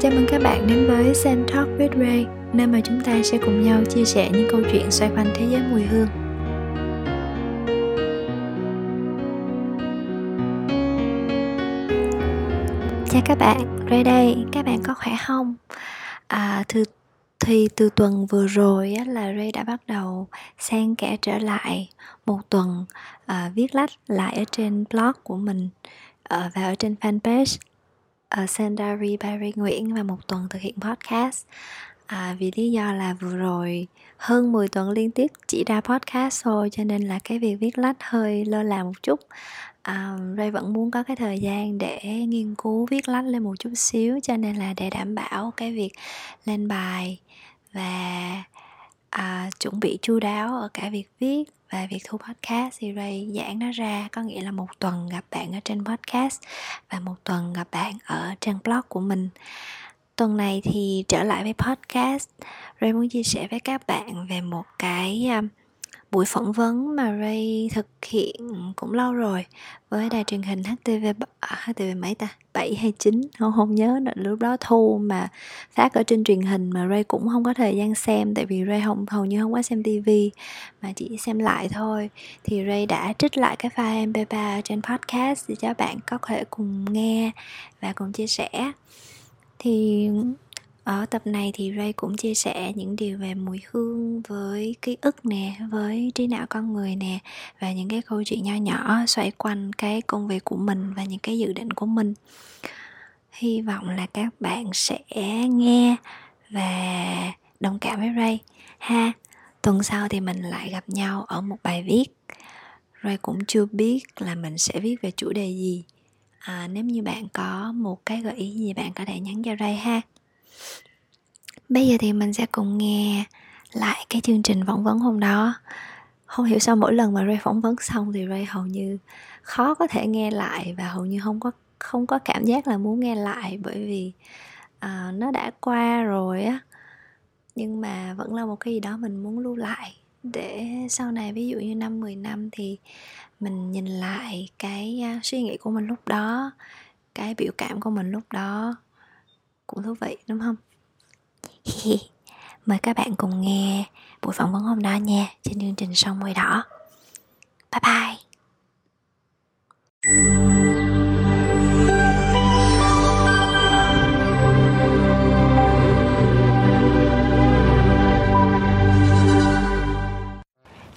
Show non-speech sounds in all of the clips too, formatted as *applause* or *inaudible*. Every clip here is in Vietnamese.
Chào mừng các bạn đến với Sen Talk with Ray, nơi mà chúng ta sẽ cùng nhau chia sẻ những câu chuyện xoay quanh thế giới mùi hương. Chào các bạn, Ray đây, các bạn có khỏe không? À, từ thì từ tuần vừa rồi á, là Ray đã bắt đầu sang kẻ trở lại một tuần à, viết lách lại ở trên blog của mình à, và ở trên fanpage uh, Sandari by Ray Nguyễn và một tuần thực hiện podcast. À, vì lý do là vừa rồi hơn 10 tuần liên tiếp chỉ ra podcast thôi cho nên là cái việc viết lách hơi lơ là một chút. À, Ray vẫn muốn có cái thời gian để nghiên cứu viết lách lên một chút xíu cho nên là để đảm bảo cái việc lên bài và à, chuẩn bị chu đáo ở cả việc viết và việc thu podcast series giãn nó ra có nghĩa là một tuần gặp bạn ở trên podcast và một tuần gặp bạn ở trang blog của mình. Tuần này thì trở lại với podcast. Ray muốn chia sẻ với các bạn về một cái um, buổi phỏng vấn mà Ray thực hiện cũng lâu rồi với đài truyền hình HTV à, HTV mấy ta? 7 hay 9 không không nhớ nữa. Lúc đó thu mà phát ở trên truyền hình mà Ray cũng không có thời gian xem tại vì Ray không, hầu như không có xem TV mà chỉ xem lại thôi. Thì Ray đã trích lại cái file MP3 trên podcast để cho bạn có thể cùng nghe và cùng chia sẻ. Thì ở tập này thì Ray cũng chia sẻ những điều về mùi hương với ký ức nè với trí não con người nè và những cái câu chuyện nho nhỏ xoay quanh cái công việc của mình và những cái dự định của mình. Hy vọng là các bạn sẽ nghe và đồng cảm với Ray ha. Tuần sau thì mình lại gặp nhau ở một bài viết. Ray cũng chưa biết là mình sẽ viết về chủ đề gì. À, nếu như bạn có một cái gợi ý gì bạn có thể nhắn cho Ray ha bây giờ thì mình sẽ cùng nghe lại cái chương trình phỏng vấn hôm đó. Không hiểu sao mỗi lần mà Ray phỏng vấn xong thì Ray hầu như khó có thể nghe lại và hầu như không có không có cảm giác là muốn nghe lại bởi vì uh, nó đã qua rồi á. Nhưng mà vẫn là một cái gì đó mình muốn lưu lại để sau này ví dụ như năm 10 năm thì mình nhìn lại cái uh, suy nghĩ của mình lúc đó cái biểu cảm của mình lúc đó cũng thú vị, đúng không *laughs* Mời các bạn cùng nghe buổi phỏng vấn hôm đó nha, trên chương trình Sông Môi Đỏ. Bye bye!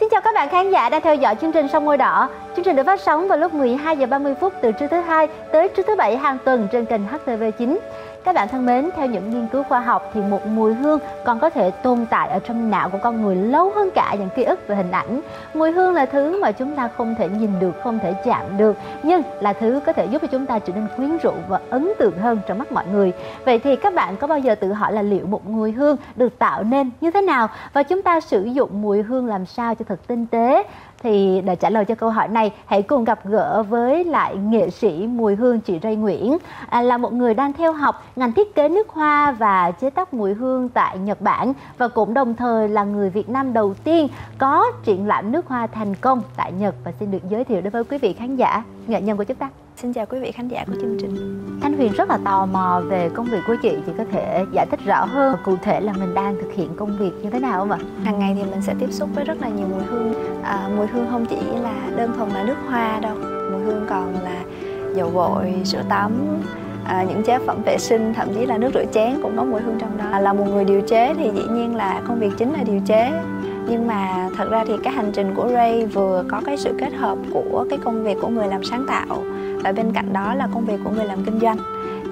Xin chào các bạn khán giả đang theo dõi chương trình Sông Môi Đỏ. Chương trình được phát sóng vào lúc 12 giờ 30 phút từ trưa thứ hai tới trưa thứ bảy hàng tuần trên kênh HTV9. Các bạn thân mến, theo những nghiên cứu khoa học thì một mùi hương còn có thể tồn tại ở trong não của con người lâu hơn cả những ký ức về hình ảnh. Mùi hương là thứ mà chúng ta không thể nhìn được, không thể chạm được, nhưng là thứ có thể giúp cho chúng ta trở nên quyến rũ và ấn tượng hơn trong mắt mọi người. Vậy thì các bạn có bao giờ tự hỏi là liệu một mùi hương được tạo nên như thế nào và chúng ta sử dụng mùi hương làm sao cho thật tinh tế? Thì để trả lời cho câu hỏi này hãy cùng gặp gỡ với lại nghệ sĩ mùi hương chị Ray Nguyễn à, là một người đang theo học ngành thiết kế nước hoa và chế tác mùi hương tại Nhật Bản và cũng đồng thời là người Việt Nam đầu tiên có triển lãm nước hoa thành công tại Nhật và xin được giới thiệu đối với quý vị khán giả nghệ nhân của chúng ta. Xin chào quý vị khán giả của chương trình. Thanh Huyền rất là tò mò về công việc của chị thì có thể giải thích rõ hơn cụ thể là mình đang thực hiện công việc như thế nào không ạ? Hàng ngày thì mình sẽ tiếp xúc với rất là nhiều mùi hương. À, mùi hương không chỉ là đơn thuần là nước hoa đâu, mùi hương còn là dầu gội, sữa tắm, à, những chế phẩm vệ sinh thậm chí là nước rửa chén cũng có mùi hương trong đó à, là một người điều chế thì dĩ nhiên là công việc chính là điều chế nhưng mà thật ra thì cái hành trình của Ray vừa có cái sự kết hợp của cái công việc của người làm sáng tạo và bên cạnh đó là công việc của người làm kinh doanh.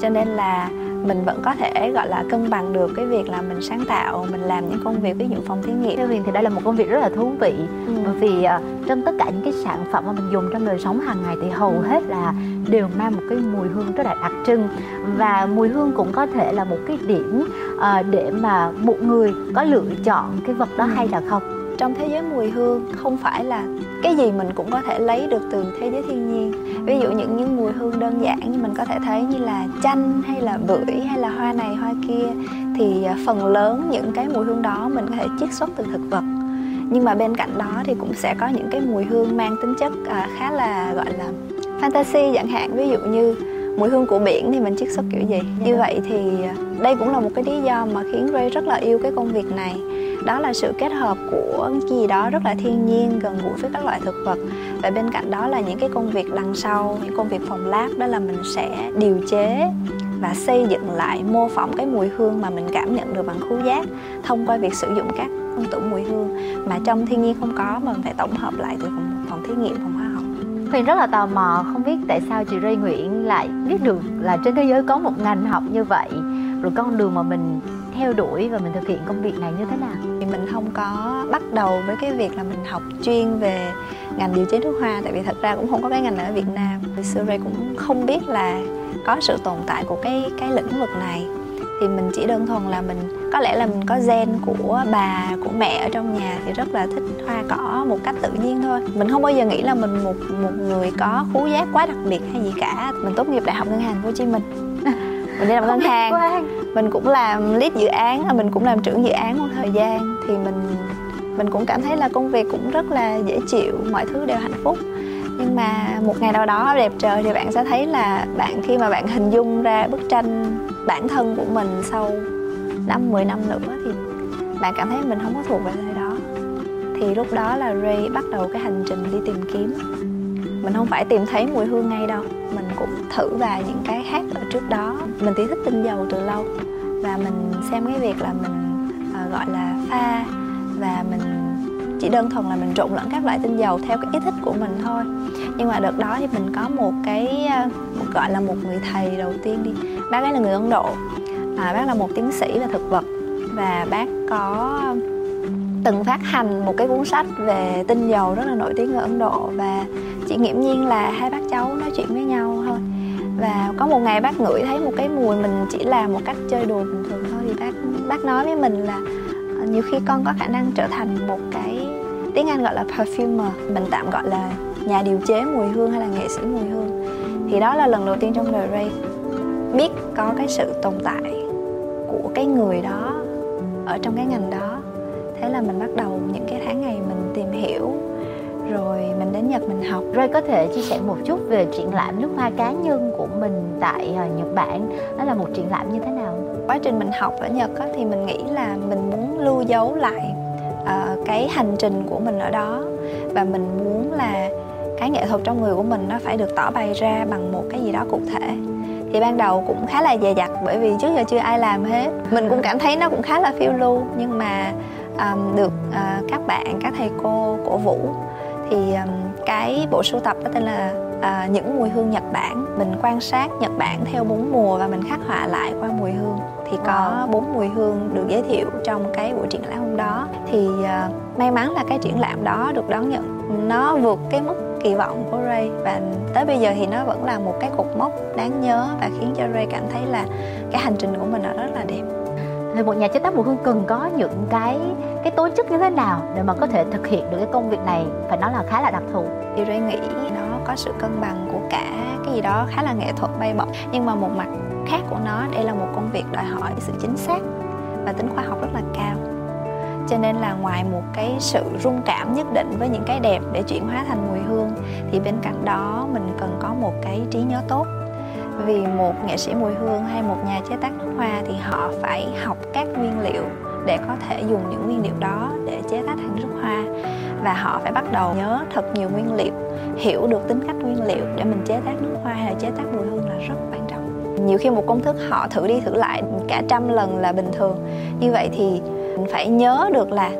Cho nên là mình vẫn có thể gọi là cân bằng được cái việc là mình sáng tạo mình làm những công việc ví dụ phòng thí nghiệm. Theo huyền thì đây là một công việc rất là thú vị. Ừ. bởi vì uh, trong tất cả những cái sản phẩm mà mình dùng trong đời sống hàng ngày thì hầu hết là đều mang một cái mùi hương rất là đặc trưng. Và mùi hương cũng có thể là một cái điểm uh, để mà một người có lựa chọn cái vật đó ừ. hay là không trong thế giới mùi hương không phải là cái gì mình cũng có thể lấy được từ thế giới thiên nhiên. Ví dụ những những mùi hương đơn giản như mình có thể thấy như là chanh hay là bưởi hay là hoa này, hoa kia, thì à, phần lớn những cái mùi hương đó mình có thể chiết xuất từ thực vật. Nhưng mà bên cạnh đó thì cũng sẽ có những cái mùi hương mang tính chất à, khá là, gọi là, fantasy chẳng hạn. Ví dụ như mùi hương của biển thì mình chiết xuất kiểu gì? Như vậy thì à, đây cũng là một cái lý do mà khiến Ray rất là yêu cái công việc này đó là sự kết hợp của cái gì đó rất là thiên nhiên gần gũi với các loại thực vật. Và bên cạnh đó là những cái công việc đằng sau những công việc phòng lab đó là mình sẽ điều chế và xây dựng lại mô phỏng cái mùi hương mà mình cảm nhận được bằng khứu giác thông qua việc sử dụng các phân tử mùi hương mà trong thiên nhiên không có mà mình phải tổng hợp lại từ phòng, phòng thí nghiệm phòng hóa học. Huyền rất là tò mò không biết tại sao chị Ray Nguyễn lại biết được là trên thế giới có một ngành học như vậy. Rồi con đường mà mình theo đuổi và mình thực hiện công việc này như thế nào? Thì mình không có bắt đầu với cái việc là mình học chuyên về ngành điều chế nước hoa, tại vì thật ra cũng không có cái ngành này ở Việt Nam. Thì xưa Ray cũng không biết là có sự tồn tại của cái cái lĩnh vực này. Thì mình chỉ đơn thuần là mình, có lẽ là mình có gen của bà, của mẹ ở trong nhà thì rất là thích hoa cỏ một cách tự nhiên thôi. Mình không bao giờ nghĩ là mình một một người có khú giác quá đặc biệt hay gì cả. Mình tốt nghiệp đại học ngân hàng Hồ Chí Minh mình đi làm ngân hàng mình cũng làm lead dự án mình cũng làm trưởng dự án một thời gian. Thì mình mình cũng cảm thấy là công việc cũng rất là dễ chịu mọi thứ đều hạnh phúc. Nhưng mà một ngày nào đó đẹp trời thì bạn sẽ thấy là bạn khi mà bạn hình dung ra bức tranh bản thân của mình sau năm 10 năm nữa thì bạn cảm thấy mình không có thuộc về nơi đó. Thì lúc đó là Ray bắt đầu cái hành trình đi tìm kiếm. Mình không phải tìm thấy mùi hương ngay đâu mình cũng thử vào những cái khác ở trước đó mình thì thích tinh dầu từ lâu. Và mình xem cái việc là mình uh, gọi là pha và mình chỉ đơn thuần là mình trộn lẫn các loại tinh dầu theo cái ý thích của mình thôi. Nhưng mà đợt đó thì mình có một cái à, một gọi là một người thầy đầu tiên đi. Bác ấy là người ấn độ. À, bác là một tiến sĩ về thực vật. Và bác có từng phát hành một cái cuốn sách về tinh dầu rất là nổi tiếng ở ấn độ. Và chị nghiễm nhiên là hai bác cháu nói chuyện với nhau thôi và có một ngày bác ngửi thấy một cái mùi mình chỉ làm một cách chơi đùa bình thường thôi. Thì bác bác nói với mình là ờ, nhiều khi con có khả năng trở thành một cái tiếng anh gọi là perfumer mình tạm gọi là nhà điều chế mùi hương hay là nghệ sĩ mùi hương. Thì đó là lần đầu tiên trong đời Ray biết có cái sự tồn tại của cái người đó ở trong cái ngành đó. Thế là mình bắt đầu những cái tháng ngày mình tìm hiểu rồi mình đến Nhật mình học. Ray có thể chia sẻ một chút về triển lãm nước hoa cá nhân của mình tại ờ, Nhật Bản. Đó là một triển lãm như thế nào? Quá trình mình học ở Nhật á, thì mình nghĩ là mình muốn lưu dấu lại uh, cái hành trình của mình ở đó và mình muốn là cái nghệ thuật trong người của mình nó phải được tỏ bày ra bằng một cái gì đó cụ thể thì ban đầu cũng khá là dè dặt bởi vì trước giờ chưa ai làm hết mình cũng cảm thấy nó cũng khá là phiêu lưu nhưng mà um, được uh, các bạn các thầy cô cổ vũ thì cái bộ sưu tập có tên là uh, những mùi hương Nhật Bản. Mình quan sát Nhật Bản theo bốn mùa và mình khắc họa lại qua mùi hương. Thì có bốn mùi hương được giới thiệu trong cái buổi triển lãm hôm đó. Thì uh, may mắn là cái triển lãm đó được đón nhận. Nó vượt cái mức kỳ vọng của Ray. Và tới bây giờ thì nó vẫn là một cái cột mốc đáng nhớ và khiến cho Ray cảm thấy là cái hành trình của mình nó rất là đẹp thì một nhà chế tác mùi hương cần có những cái cái tố chất như thế nào để mà có thể thực hiện được cái công việc này? Phải nói là khá là đặc thù. Thì tôi nghĩ nó có sự cân bằng của cả cái gì đó khá là nghệ thuật bay bổng. Nhưng mà một mặt khác của nó, đây là một công việc đòi hỏi sự chính xác và tính khoa học rất là cao. Cho nên là ngoài một cái sự rung cảm nhất định với những cái đẹp để chuyển hóa thành mùi hương, thì bên cạnh đó mình cần có một cái trí nhớ tốt vì một nghệ sĩ mùi hương hay một nhà chế tác nước hoa thì họ phải học các nguyên liệu để có thể dùng những nguyên liệu đó để chế tác thành nước hoa. Và họ phải bắt đầu nhớ thật nhiều nguyên liệu, hiểu được tính cách nguyên liệu để mình chế tác nước hoa hay là chế tác mùi hương là rất quan trọng. Nhiều khi một công thức họ thử đi thử lại cả trăm lần là bình thường. Như vậy thì mình phải nhớ được là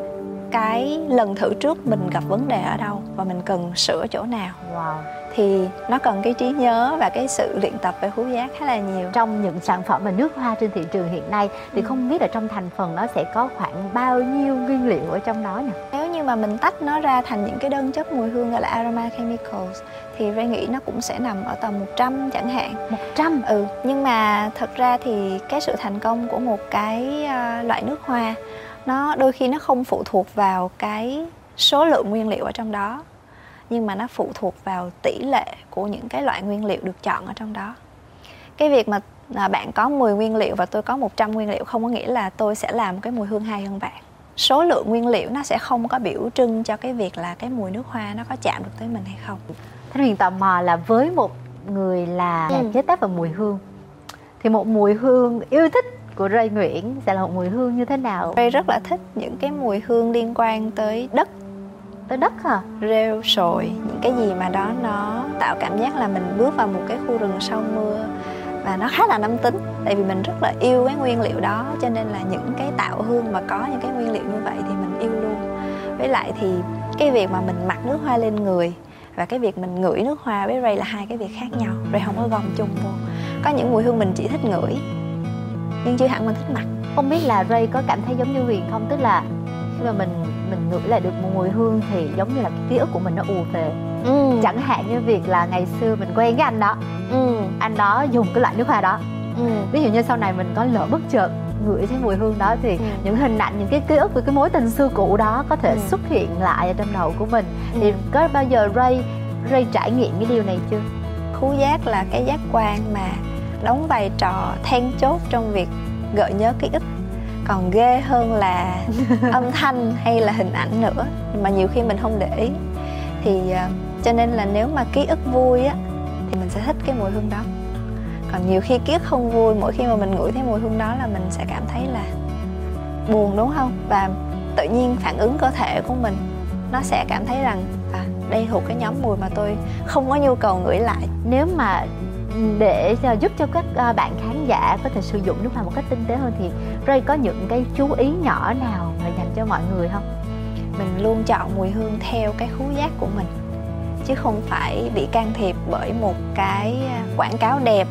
cái lần thử trước mình gặp vấn đề ở đâu và mình cần sửa chỗ nào wow. thì nó cần cái trí nhớ và cái sự luyện tập về khứu giác khá là nhiều trong những sản phẩm mà nước hoa trên thị trường hiện nay thì ừ. không biết là trong thành phần nó sẽ có khoảng bao nhiêu nguyên liệu ở trong đó nè nếu như mà mình tách nó ra thành những cái đơn chất mùi hương gọi là aroma chemicals thì Ray nghĩ nó cũng sẽ nằm ở tầm 100 chẳng hạn 100? Ừ, nhưng mà thật ra thì cái sự thành công của một cái uh, loại nước hoa nó đôi khi nó không phụ thuộc vào cái số lượng nguyên liệu ở trong đó nhưng mà nó phụ thuộc vào tỷ lệ của những cái loại nguyên liệu được chọn ở trong đó. Cái việc mà à, bạn có 10 nguyên liệu và tôi có 100 nguyên liệu không có nghĩa là tôi sẽ làm cái mùi hương hay hơn bạn. Số lượng nguyên liệu nó sẽ không có biểu trưng cho cái việc là cái mùi nước hoa nó có chạm được tới mình hay không. Thanh Huyền tò mò là với một người là ừ. chế tác và mùi hương thì một mùi hương yêu thích của Ray Nguyễn sẽ là một mùi hương như thế nào? Ray rất là thích những cái mùi hương liên quan tới đất. Tới đất hả? Rêu, sồi, những cái gì mà đó nó tạo cảm giác là mình bước vào một cái khu rừng sau mưa và nó khá là nam tính. Tại vì mình rất là yêu cái nguyên liệu đó cho nên là những cái tạo hương mà có những cái nguyên liệu như vậy thì mình yêu luôn. Với lại thì cái việc mà mình mặc nước hoa lên người và cái việc mình ngửi nước hoa với Ray là hai cái việc khác nhau. Ray không có gom chung vô. Có những mùi hương mình chỉ thích ngửi nhưng chưa hẳn mình thích mặc không biết là Ray có cảm thấy giống như Huyền không tức là khi mà mình mình ngửi lại được một mùi hương thì giống như là cái ký ức của mình nó ùa về ừ. chẳng hạn như việc là ngày xưa mình quen cái anh đó ừ. anh đó dùng cái loại nước hoa đó ừ. ví dụ như sau này mình có lỡ bất chợt ngửi thấy mùi hương đó thì ừ. những hình ảnh những cái ký ức về cái mối tình xưa cũ đó có thể ừ. xuất hiện lại ở trong đầu của mình ừ. thì có bao giờ Ray Ray trải nghiệm cái điều này chưa khứu giác là cái giác quan mà đóng vai trò then chốt trong việc gợi nhớ ký ức. Còn ghê hơn là *laughs* âm thanh hay là hình ảnh nữa mà nhiều khi mình không để ý. Thì ờ, cho nên là nếu mà ký ức vui á thì mình sẽ thích cái mùi hương đó. Còn nhiều khi ký ức không vui mỗi khi mà mình ngửi thấy mùi hương đó là mình sẽ cảm thấy là buồn đúng không? Và tự nhiên phản ứng cơ thể của mình nó sẽ cảm thấy rằng à đây thuộc cái nhóm mùi mà tôi không có nhu cầu ngửi lại. Nếu mà để ờ, giúp cho các ờ, bạn khán giả có thể sử dụng nước hoa một cách tinh tế hơn thì Ray có những cái chú ý nhỏ nào mà dành cho mọi người không? Mình luôn chọn mùi hương theo cái khứu giác của mình, chứ không phải bị can thiệp bởi một cái ờ, quảng cáo đẹp,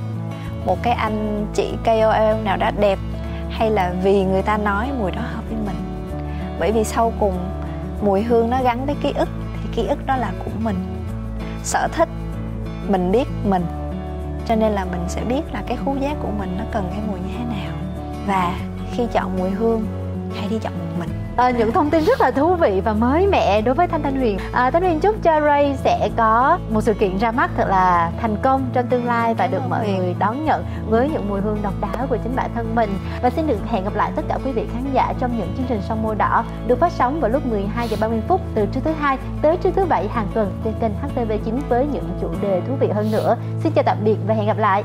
một cái anh chị KOL nào đó đẹp, hay là vì người ta nói mùi đó hợp với mình. Bởi vì sau cùng mùi hương nó gắn với ký ức, thì ký ức đó là của mình. Sở thích, mình biết mình cho nên là mình sẽ biết là cái khứu giác của mình nó cần cái mùi như thế nào. Và khi chọn mùi hương, hãy đi chọn mình. À, những thông tin rất là thú vị và mới mẻ đối với thanh thanh huyền. À, thanh huyền chúc cho ray sẽ có một sự kiện ra mắt thật là thành công trong tương lai và được mọi người đón nhận với những mùi hương độc đáo của chính bản thân mình. Và xin được hẹn gặp lại tất cả quý vị khán giả trong những chương trình sông môi đỏ được phát sóng vào lúc 12 giờ 30 phút từ thứ thứ hai tới thứ thứ bảy hàng tuần trên kênh HTV9 với những chủ đề thú vị hơn nữa. Xin chào tạm biệt và hẹn gặp lại!